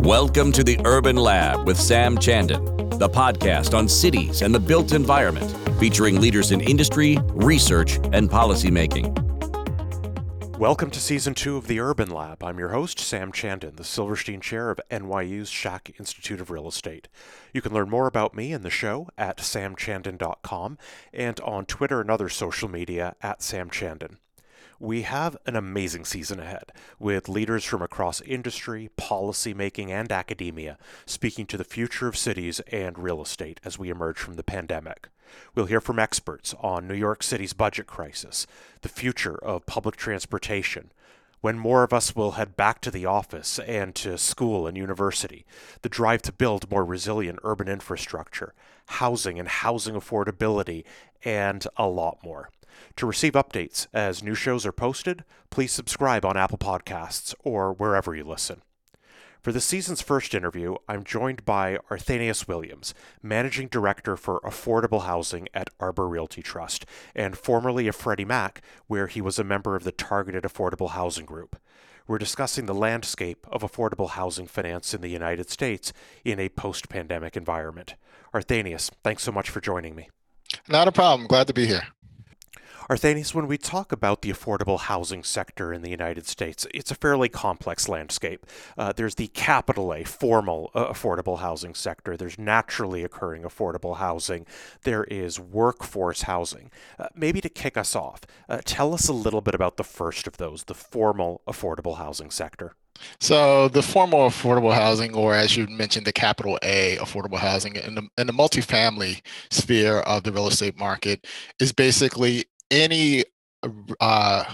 Welcome to the Urban Lab with Sam Chandan, the podcast on cities and the built environment, featuring leaders in industry, research, and policymaking. Welcome to season two of the Urban Lab. I'm your host, Sam Chandan, the Silverstein Chair of NYU's Schack Institute of Real Estate. You can learn more about me and the show at samchandan.com and on Twitter and other social media at samchandan. We have an amazing season ahead, with leaders from across industry, policymaking, and academia speaking to the future of cities and real estate as we emerge from the pandemic. We'll hear from experts on New York City's budget crisis, the future of public transportation, when more of us will head back to the office and to school and university, the drive to build more resilient urban infrastructure, housing and housing affordability, and a lot more. To receive updates as new shows are posted, please subscribe on Apple Podcasts or wherever you listen. For this season's first interview, I'm joined by Arthanais Williams, Managing Director for Affordable Housing at Arbor Realty Trust, and formerly of Freddie Mac, where he was a member of the Targeted Affordable Housing Group. We're discussing the landscape of affordable housing finance in the United States in a post pandemic environment. Arthanais, thanks so much for joining me. Not a problem. Glad to be here. Arthanais, when we talk about the affordable housing sector in the United States, it's a fairly complex landscape. Uh, there's the capital A, formal uh, affordable housing sector. There's naturally occurring affordable housing. There is workforce housing. Uh, maybe to kick us off, uh, tell us a little bit about the first of those, the formal affordable housing sector. So the formal affordable housing, or as you mentioned, the capital A affordable housing in the, in the multifamily sphere of the real estate market is basically any uh,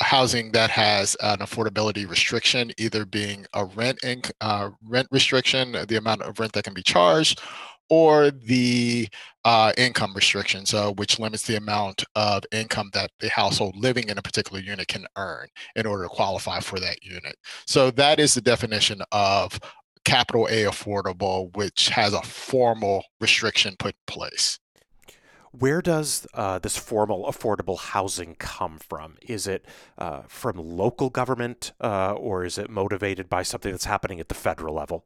housing that has an affordability restriction, either being a rent inc- uh, rent restriction, the amount of rent that can be charged, or the uh, income restriction, so which limits the amount of income that the household living in a particular unit can earn in order to qualify for that unit. So that is the definition of capital A affordable, which has a formal restriction put in place. Where does uh, this formal affordable housing come from? Is it uh, from local government uh, or is it motivated by something that's happening at the federal level?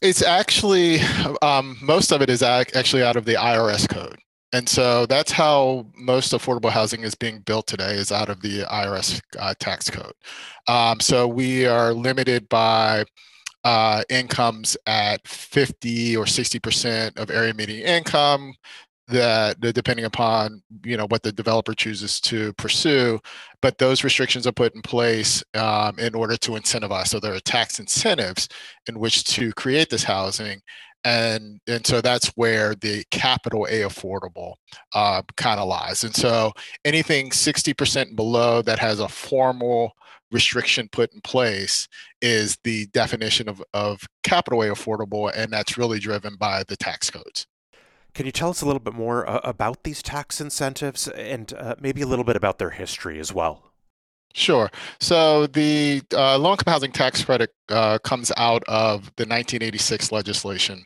It's actually, um, most of it is actually out of the IRS code. And so that's how most affordable housing is being built today is out of the IRS uh, tax code. Um, so we are limited by uh, incomes at 50 or 60% of area median income, that depending upon you know what the developer chooses to pursue but those restrictions are put in place um, in order to incentivize. So there are tax incentives in which to create this housing and and so that's where the capital a affordable uh, kind of lies. And so anything 60% below that has a formal restriction put in place is the definition of, of capital a affordable and that's really driven by the tax codes can you tell us a little bit more uh, about these tax incentives and uh, maybe a little bit about their history as well? Sure. So the uh, low income housing tax credit uh, comes out of the 1986 legislation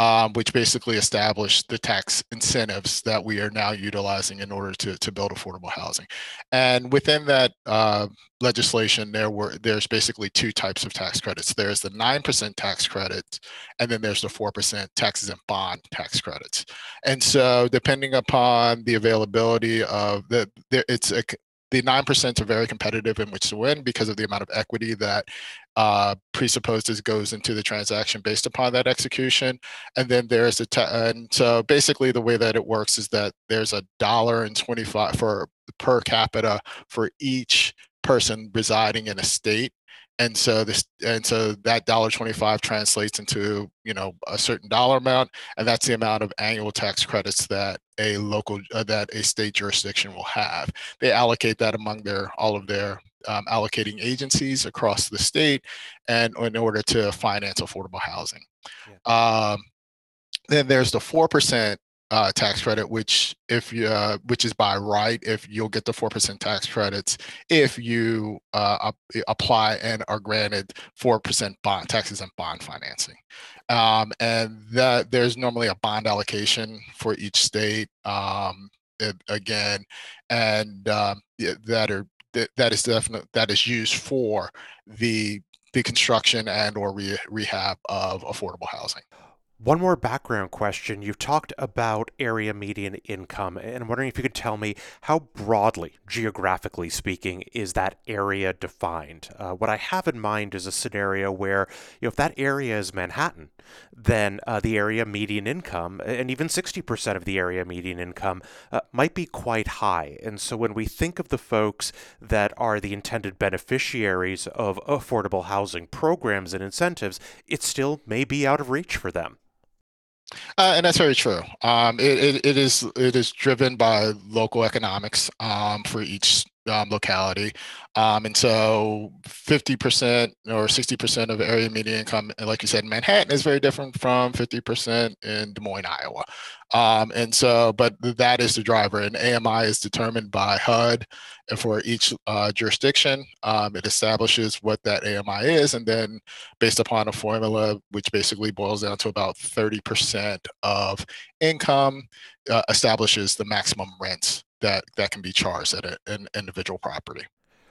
um, which basically established the tax incentives that we are now utilizing in order to, to build affordable housing. And within that uh, legislation, there were there's basically two types of tax credits. There's the nine percent tax credit, and then there's the four percent taxes and bond tax credits. And so, depending upon the availability of the, there, it's a the 9% are very competitive in which to win because of the amount of equity that uh, presupposes goes into the transaction based upon that execution. And then there's a, t- and so basically the way that it works is that there's a dollar and 25 for per capita for each person residing in a state and so this and so that dollar 25 translates into you know a certain dollar amount and that's the amount of annual tax credits that a local uh, that a state jurisdiction will have they allocate that among their all of their um, allocating agencies across the state and in order to finance affordable housing yeah. um, then there's the 4% uh, tax credit, which if you uh, which is by right, if you'll get the four percent tax credits if you uh, apply and are granted four percent bond taxes and bond financing, um, and that there's normally a bond allocation for each state. Um, it, again, and um, that are that, is definitely that is used for the the construction and or re- rehab of affordable housing. One more background question. You've talked about area median income, and I'm wondering if you could tell me how broadly, geographically speaking, is that area defined? Uh, what I have in mind is a scenario where, you know, if that area is Manhattan, then uh, the area median income, and even 60% of the area median income, uh, might be quite high. And so when we think of the folks that are the intended beneficiaries of affordable housing programs and incentives, it still may be out of reach for them. Uh, and that's very true. Um, it, it, it is it is driven by local economics um, for each um, locality. Um, and so 50% or 60% of area median income, like you said, in Manhattan is very different from 50% in Des Moines, Iowa. Um, and so, but that is the driver. And AMI is determined by HUD for each uh, jurisdiction. Um, it establishes what that AMI is. And then, based upon a formula, which basically boils down to about 30% of income, uh, establishes the maximum rents that that can be charged at a, an individual property.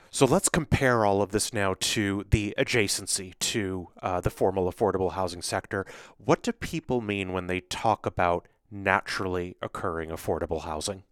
So let's compare all of this now to the adjacency to uh, the formal affordable housing sector. What do people mean when they talk about naturally occurring affordable housing?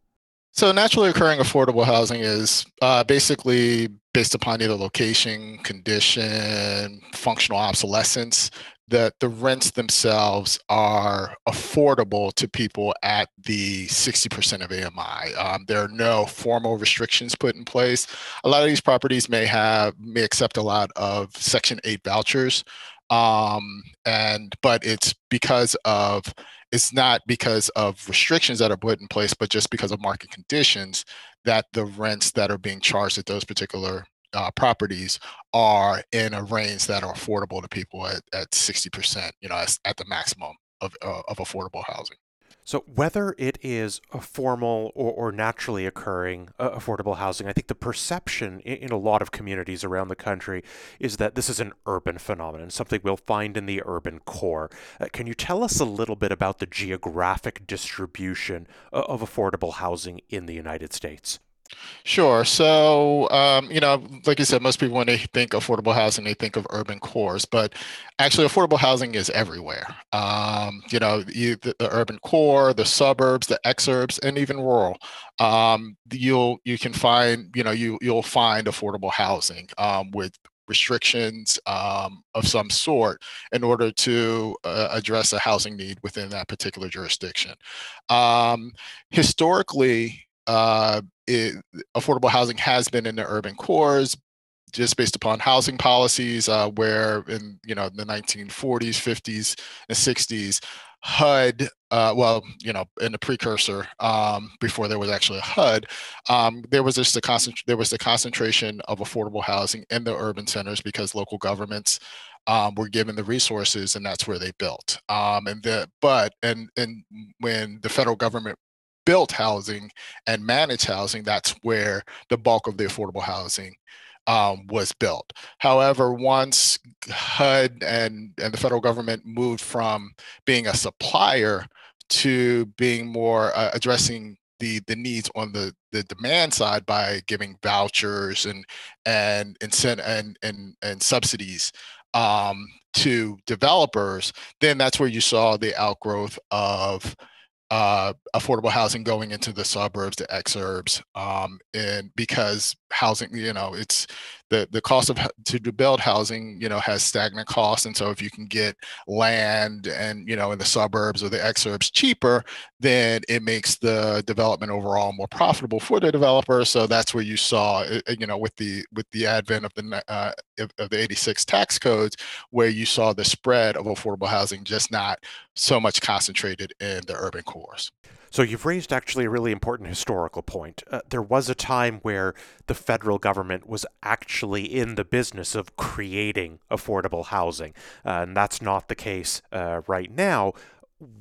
So, naturally occurring affordable housing is uh, basically based upon either location, condition, functional obsolescence, that the rents themselves are affordable to people at the 60% of AMI. Um, there are no formal restrictions put in place. A lot of these properties may have may accept a lot of Section 8 vouchers, um, and but it's because of it's not because of restrictions that are put in place, but just because of market conditions that the rents that are being charged at those particular uh, properties are in a range that are affordable to people at, at 60%, you know, at the maximum of, uh, of affordable housing. So, whether it is a formal or, or naturally occurring uh, affordable housing, I think the perception in, in, a lot of communities around the country is that this is an urban phenomenon, something we'll find in the urban core. Uh, can you tell us a little bit about the geographic distribution uh, of affordable housing in the United States? Sure. So, um, you know, like you said, most people, when they think affordable housing, they think of urban cores, but actually, affordable housing is everywhere. Um, you know, you, the, the, urban core, the suburbs, the exurbs, and even rural. Um, you'll you can find, you know, you you'll find affordable housing um, with restrictions um, of some sort in order to uh, address a housing need within that particular jurisdiction. Um, historically, uh, it, affordable housing has been in the urban cores just based upon housing policies uh, where in you know the 1940s 50s and 60s hud uh, well you know in the precursor um, before there was actually a hud um, there was just a concent- there was the concentration of affordable housing in the urban centers because local governments um, were given the resources and that's where they built. Um, and the but and and when the federal government built housing and managed housing, that's where the bulk of the affordable housing um, was built. However, once HUD and, and the federal government moved from being a supplier to being more uh, addressing the the needs on the the demand side by giving vouchers and and incent and and and subsidies um, to developers, then that's where you saw the outgrowth of uh, affordable housing going into the suburbs, the exurbs, um, and because housing, you know, it's the the cost of to build housing, you know, has stagnant costs, and so if you can get land and you know in the suburbs or the exurbs cheaper, then it makes the development overall more profitable for the developer. So that's where you saw, uh, uh, you know, with the with the advent of the uh, of the 86 tax codes, where you saw the spread of affordable housing just not so much concentrated in the urban cores. So you've raised actually a really important historical point. Uh, there was a time where the federal government was actually in the business of creating affordable housing, uh, and that's not the case uh, right now.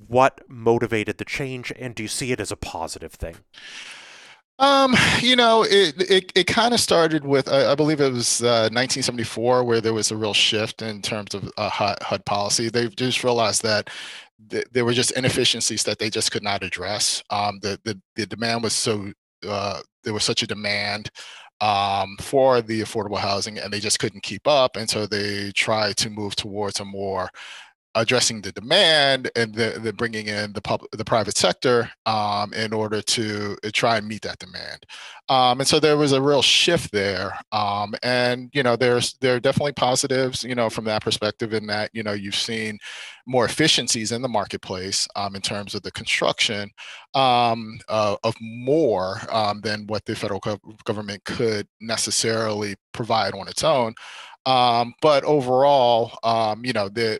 What motivated the change, and do you see it as a positive thing? Um, you know, it it, it kind of started with I, I, believe it was uh, 1974 where there was a real shift in terms of uh, HUD, policy. They've just realized that th- there were just inefficiencies that they just could not address. Um, the, the the demand was so uh, there was such a demand um, for the affordable housing, and they just couldn't keep up, and so they tried to move towards a more addressing the demand and the, the bringing in the public, the private sector um, in order to uh, try and meet that demand. Um, and so there was a real shift there. Um, and you know, there's there are definitely positives, you know, from that perspective. In that you know you've seen more efficiencies in the marketplace um, in terms of the construction uh, of more um, than what the federal government could necessarily provide on its own. Um, but overall, um, you know, the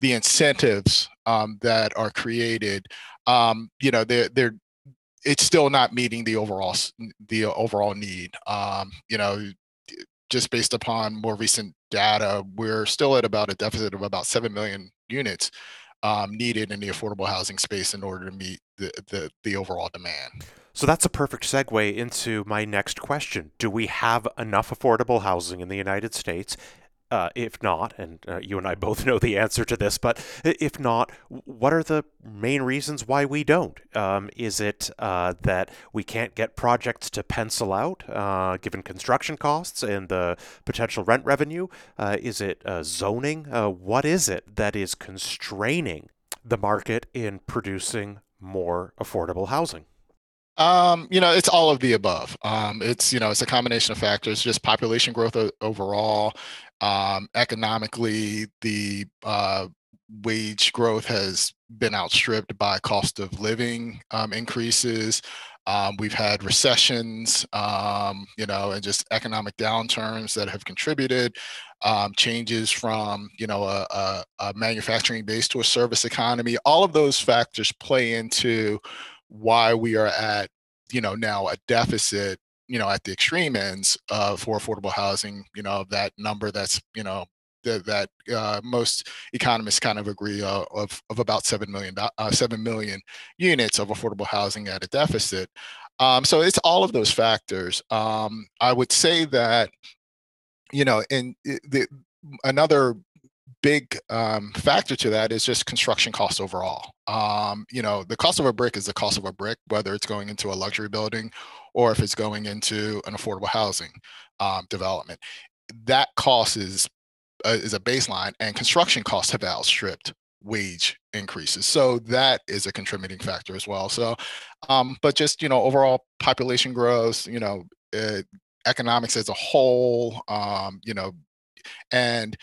the incentives um, that are created, um, you know, they're they're it's still not meeting the overall the overall need. Um, you know, just based upon more recent data, we're still at about a deficit of about seven million units um, needed in the affordable housing space in order to meet the the, the overall demand. So that's a perfect segue into my next question. Do we have enough affordable housing in the United States? Uh, if not, and uh, you and I both know the answer to this, but if not, what are the main reasons why we don't? Um, is it uh, that we can't get projects to pencil out uh, given construction costs and the potential rent revenue? Uh, is it uh, zoning? what is it that is constraining the market in producing more affordable housing? Um, you know, it's all of the above. Um, it's you know, it's a combination of factors, just population growth o- overall. Um, economically, the uh, wage growth has been outstripped by cost of living um, increases. Um, we've had recessions, um, you know, and just economic downturns that have contributed. Um, changes from, you know, a, a, a manufacturing base to a service economy. All of those factors play into why we are at you know now a deficit you know at the extreme ends uh, for affordable housing you know that number that's you know the, that uh, most economists kind of agree uh, of, of about 7 million uh, 7 million units of affordable housing at a deficit. Um, so it's all of those factors. Um, i would say that you know and the another big um, factor to that is just construction costs overall. Um, you know, the cost of a brick is the cost of a brick, whether it's going into a luxury building or if it's going into an affordable housing um, development. That cost is uh, is a baseline, and construction costs have outstripped wage increases. So that is a contributing factor as well. So, um, but just you know, overall population growth, you know, uh, economics as a whole, um, you know, and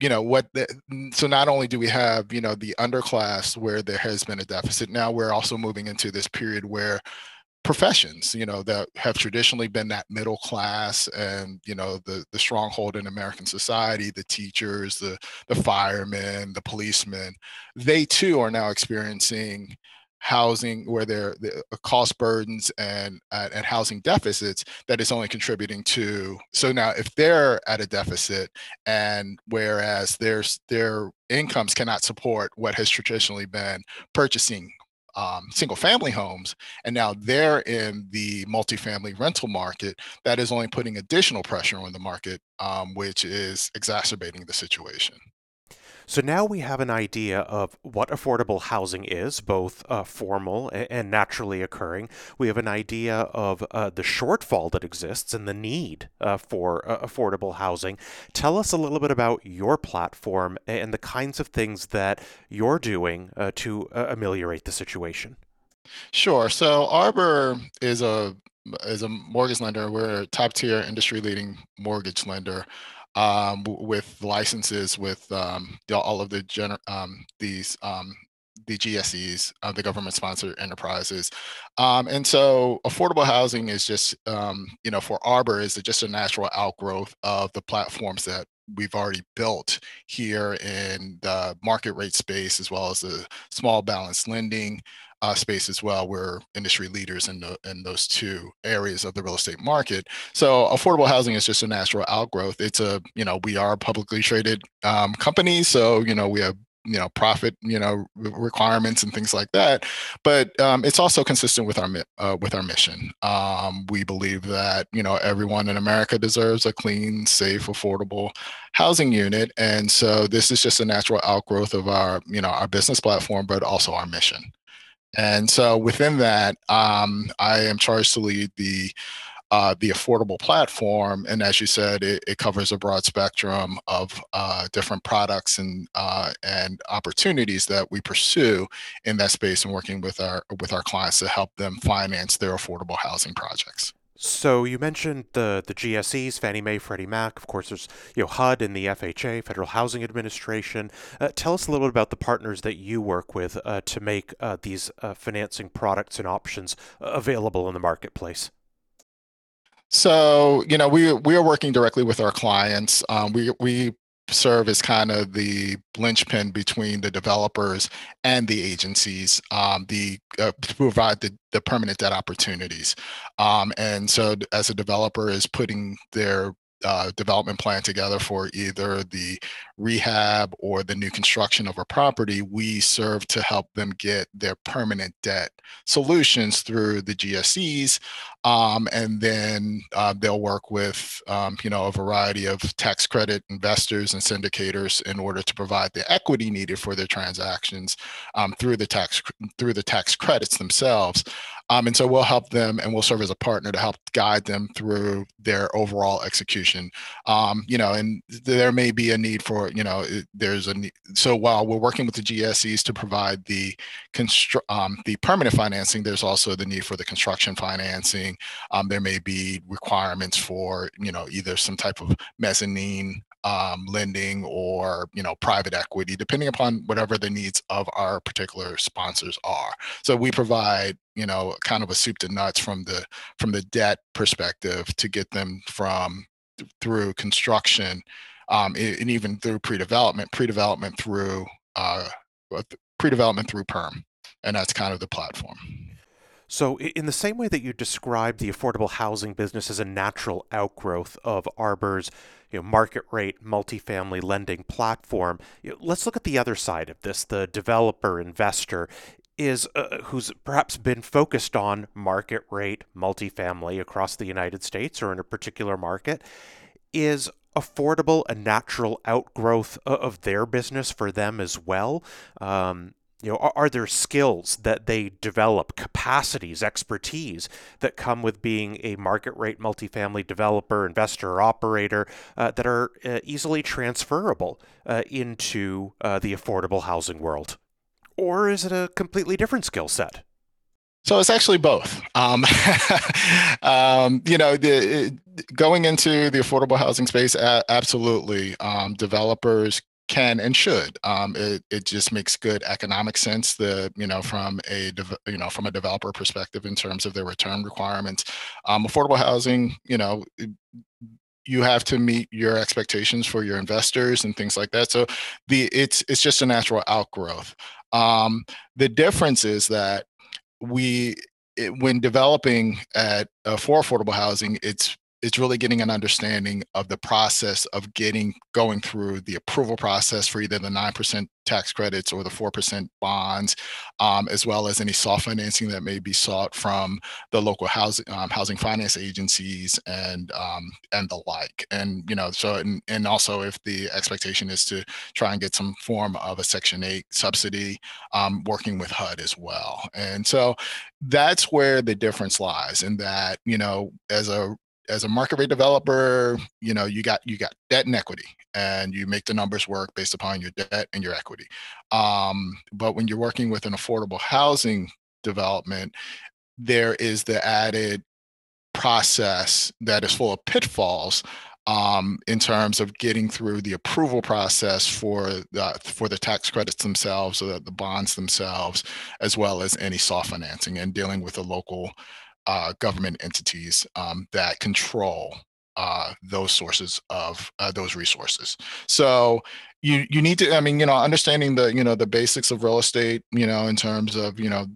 you know what the, so not only do we have you know the underclass where there has been a deficit now we're also moving into this period where professions you know that have traditionally been that middle class and you know the the stronghold in american society the teachers the the firemen the policemen they too are now experiencing housing where there the uh, cost burdens and uh, and housing deficits that is only contributing to so now if they're at a deficit and whereas their their incomes cannot support what has traditionally been purchasing um, single family homes and now they're in the multifamily rental market that is only putting additional pressure on the market um, which is exacerbating the situation so now we have an idea of what affordable housing is, both uh, formal and naturally occurring. We have an idea of uh, the shortfall that exists and the need uh, for uh, affordable housing. Tell us a little bit about your platform and the kinds of things that you're doing uh, to uh, ameliorate the situation. Sure. So Arbor is a is a mortgage lender. We're a top tier industry leading mortgage lender um, with licenses with um, all of the gener- um, these um, the GSEs, uh, the government sponsored enterprises. Um, and so affordable housing is just, um, you know, for Arbor is just a natural outgrowth of the platforms that we've already built here in the market rate space, as well as the small balance lending, uh, space as well. We're industry leaders in, the, in those two areas of the real estate market. So affordable housing is just a natural outgrowth. It's a, you know, we are a publicly traded um, company. So, you know, we have you know profit you know requirements and things like that but um, it's also consistent with our uh, with our mission um, we believe that you know everyone in america deserves a clean safe affordable housing unit and so this is just a natural outgrowth of our you know our business platform but also our mission and so within that, um, I am charged to lead the uh, the affordable platform. And as you said, it, it covers a broad spectrum of uh, different products and uh, and opportunities that we pursue in that space and working with our with our clients to help them finance their affordable housing projects. So you mentioned the the GSEs, Fannie Mae, Freddie Mac. Of course, there's you know HUD and the FHA, Federal Housing Administration. Uh, tell us a little bit about the partners that you work with uh, to make uh, these uh, financing products and options uh, available in the marketplace. So you know we we are working directly with our clients. Um, we we serve as kind of the linchpin between the developers and the agencies um, the uh, to provide the, the permanent debt opportunities. Um, and so as a developer is putting their uh, development plan together for either the rehab or the new construction of a property, we serve to help them get their permanent debt solutions through the GSEs. Um, and then uh, they'll work with, um, you know, a variety of tax credit investors and syndicators in order to provide the equity needed for their transactions um, through the tax through the tax credits themselves. Um, and so we'll help them and we'll serve as a partner to help guide them through their overall execution. Um, you know, and there may be a need for, you know, there's a need. So while we're working with the GSEs to provide the constru- um, the permanent financing, there's also the need for the construction financing. Um, there may be requirements for, you know, either some type of mezzanine um, lending or you know private equity depending upon whatever the needs of our particular sponsors are so we provide you know kind of a soup to nuts from the from the debt perspective to get them from through construction um, and even through pre-development pre-development through uh, pre-development through perm and that's kind of the platform so, in the same way that you described the affordable housing business as a natural outgrowth of Arbor's you know, market rate multifamily lending platform, let's look at the other side of this. The developer investor is uh, who's perhaps been focused on market rate multifamily across the United States or in a particular market is affordable a natural outgrowth of their business for them as well. Um, you know are, are, there skills that they develop capacities expertise that come with being a market rate multifamily developer investor or operator uh, that are uh, easily transferable uh, into uh, the affordable housing world or is it a completely different skill set so it's actually both. Um, um, you know, the, going into the affordable housing space, absolutely. Um, developers can and should. Um, it, it just makes good economic sense. The you know from a you know from a developer perspective in terms of their return requirements, um, affordable housing. You know. you have to meet your expectations for your investors and things like that. So the it's it's just a natural outgrowth. Um, the difference is that we it, when developing at uh, for affordable housing, it's it's really getting an understanding of the process of getting going through the approval process for either the 9% tax credits or the 4% bonds um, as well as any soft financing that may be sought from the local housing um, housing finance agencies and um, and the like. And you know so and, and also if the expectation is to try and get some form of a section 8 subsidy um, working with hud as well. And so that's where the difference lies in that you know as a as a market rate developer, you know, you got you got debt and equity, and you make the numbers work based upon your debt and your equity. Um, but when you're working with an affordable housing development, there is the added process that is full of pitfalls um, in terms of getting through the approval process for the for the tax credits themselves, or the, the bonds themselves, as well as any soft financing, and dealing with the local uh, government entities um, that control uh, those sources of uh, those resources. So you you need to, I mean, you know, understanding the you know the basics of real estate, you know, in terms of you know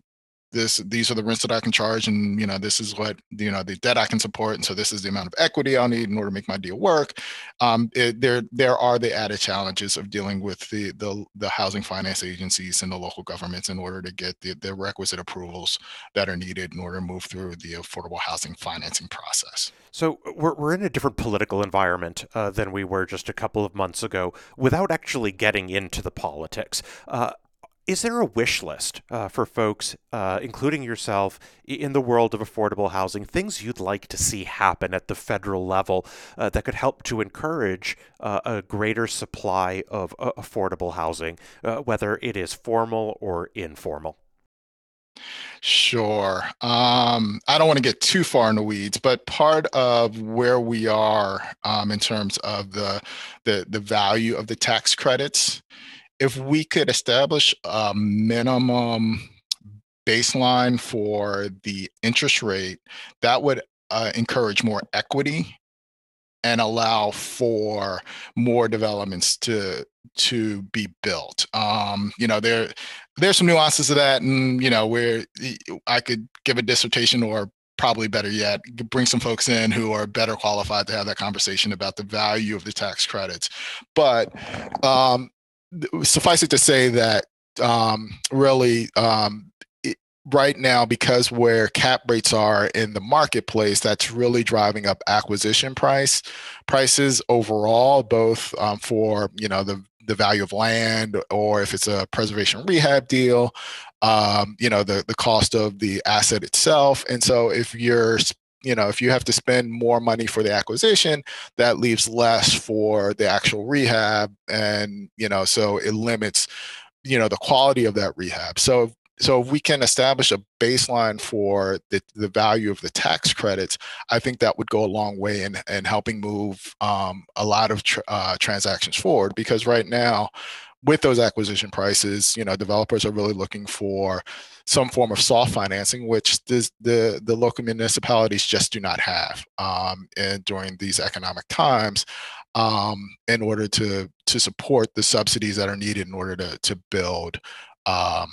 this these are the rents that I can charge, and you know this is what you know the debt I can support, and so this is the amount of equity I'll need in order to make my deal work. Um, it, there there are the added challenges of dealing with the the the housing finance agencies and the local governments in order to get the, the requisite approvals that are needed in order to move through the affordable housing financing process. So we're we're in a different political environment uh, than we were just a couple of months ago, without actually getting into the politics. Uh, Is there a wish list uh, for folks, uh, including yourself, in the world of affordable housing, things you'd like to see happen at the federal level uh, that could help to encourage uh, a greater supply of uh, affordable housing, uh, whether it is formal or informal? Sure. Um, I don't want to get too far in the weeds, but part of where we are um, in terms of the, the the value of the tax credits if we could establish a minimum baseline for the interest rate, that would uh, encourage more equity and allow for more developments to to be built. Um, you know, there there's some nuances to that, and you know, where I could give a dissertation or probably better yet, bring some folks in who are better qualified to have that conversation about the value of the tax credits. But um, suffice it to say that um, really um, it, right now because where cap rates are in the marketplace that's really driving up acquisition price prices overall both um, for you know the the value of land or if it's a preservation rehab deal um, you know the the cost of the asset itself. And so if you're you know, if you have to spend more money for the acquisition, that leaves less for the actual rehab. And, you know, so it limits, you know, the quality of that rehab. So so if we can establish a baseline for the, the value of the tax credits, I think that would go a long way in, in helping move um, a lot of tr- uh, transactions forward. Because right now, with those acquisition prices, you know, developers are really looking for some form of soft financing, which this, the the local municipalities just do not have um, and during these economic times, um, in order to to support the subsidies that are needed in order to to build um,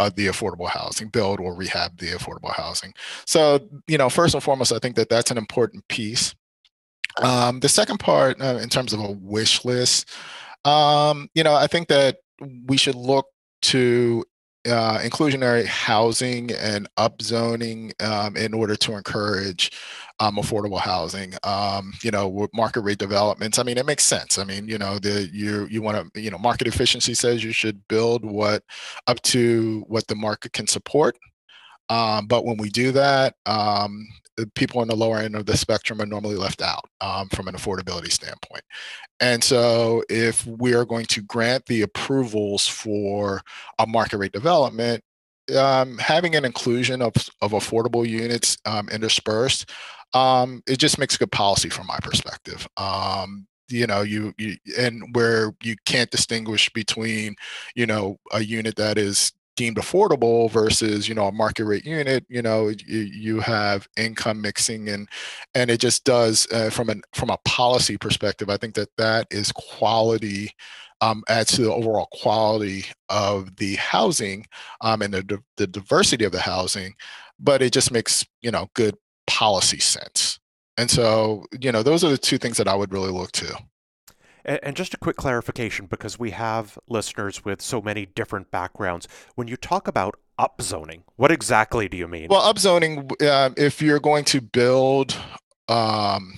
uh, the affordable housing, build or rehab the affordable housing. So, you know, first and foremost, I think that that's an important piece. Um, the second part, uh, in terms of a wish list, um, you know, I think that we should look to uh, inclusionary housing and upzoning um, in order to encourage um, affordable housing. Um, you know, market rate developments. I mean, it makes sense. I mean, you know, the you you want to you know market efficiency says you should build what up to what the market can support. Um, but when we do that, um, people on the lower end of the spectrum are normally left out um, from an affordability standpoint. And so, if we are going to grant the approvals for a market rate development, um, having an inclusion of, of affordable units um, interspersed, um, it just makes good policy from my perspective. Um, you know you, you and where you can't distinguish between you know a unit that is deemed affordable versus you know a market rate unit you know you, have income mixing and and it just does uh, from an from a policy perspective i think that that is quality um, adds to the overall quality of the housing um, and the, the diversity of the housing but it just makes you know good policy sense. And so you know those are the two things that i would really look to and just a quick clarification because we have listeners with so many different backgrounds. When you talk about upzoning, what exactly do you mean? Well, upzoning, uh, if you're going to build um,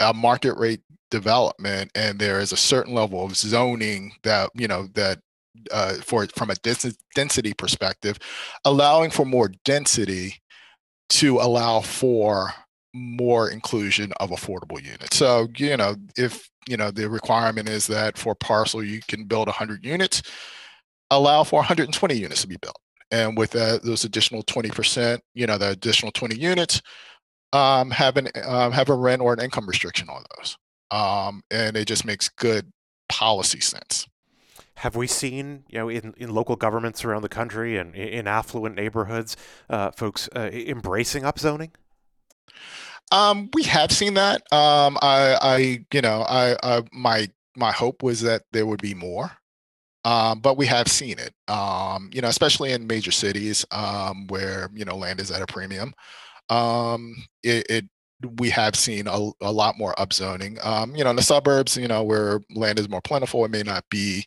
a market rate development and there is a certain level of zoning that, you know, that uh, for from a density perspective, allowing for more density to allow for more inclusion of affordable units. So, you know, if, you know, the requirement is that for parcel you can build 100 units, allow for 120 units to be built. And with that, those additional 20%, you know, the additional 20 units, um, have an um, have a rent or an income restriction on those. Um, and it just makes good policy sense. Have we seen, you know, in, in local governments around the country and in affluent neighborhoods, uh, folks uh, embracing upzoning? Um, we have seen that. Um, I, I, you know, I, I, my, my hope was that there would be more. Um, but we have seen it, um, you know, especially in major cities um, where you know land is at a premium. Um, it, it we have seen a, a lot more upzoning. Um, you know, in the suburbs, you know, where land is more plentiful, it may not be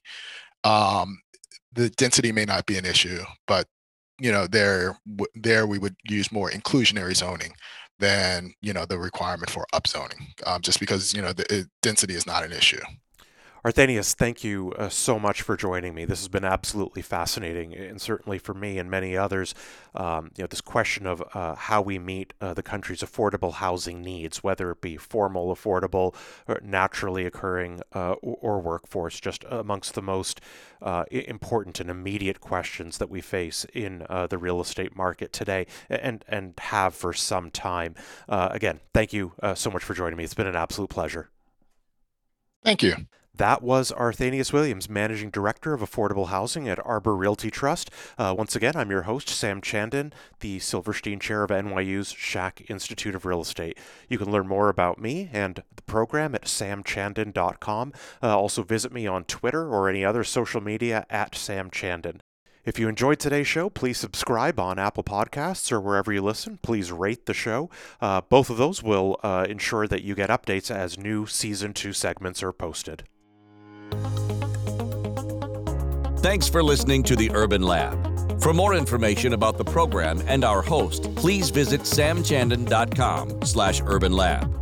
um, the density may not be an issue, but you know, there there we would use more inclusionary zoning than you know the requirement for upzoning, um, just because you know the it, density is not an issue. Arthanais, thank you uh, so much for joining me. This has been absolutely fascinating, and certainly for me and many others. Um, you know, this question of uh, how we meet uh, the country's affordable housing needs, whether it be formal, affordable, or naturally occurring, uh, or, or, workforce, just amongst the most uh, important and immediate questions that we face in uh, the real estate market today, and and have for some time. again, thank you so much for joining me. It's been an absolute pleasure. Thank you. That was Arthanais Williams, Managing Director of Affordable Housing at Arbor Realty Trust. Uh, once again, I'm your host, Sam Chandan, the Silverstein Chair of NYU's Schack Institute of Real Estate. You can learn more about me and the program at samchandan.com. Uh, also, visit me on Twitter or any other social media at Sam Chandan. If you enjoyed today's show, please subscribe on Apple Podcasts or wherever you listen. Please rate the show. Uh, both of those will uh, ensure that you get updates as new season two segments are posted. Thanks for listening to the Urban Lab. For more information about the program and our host, please visit samchandan.com slash urban lab.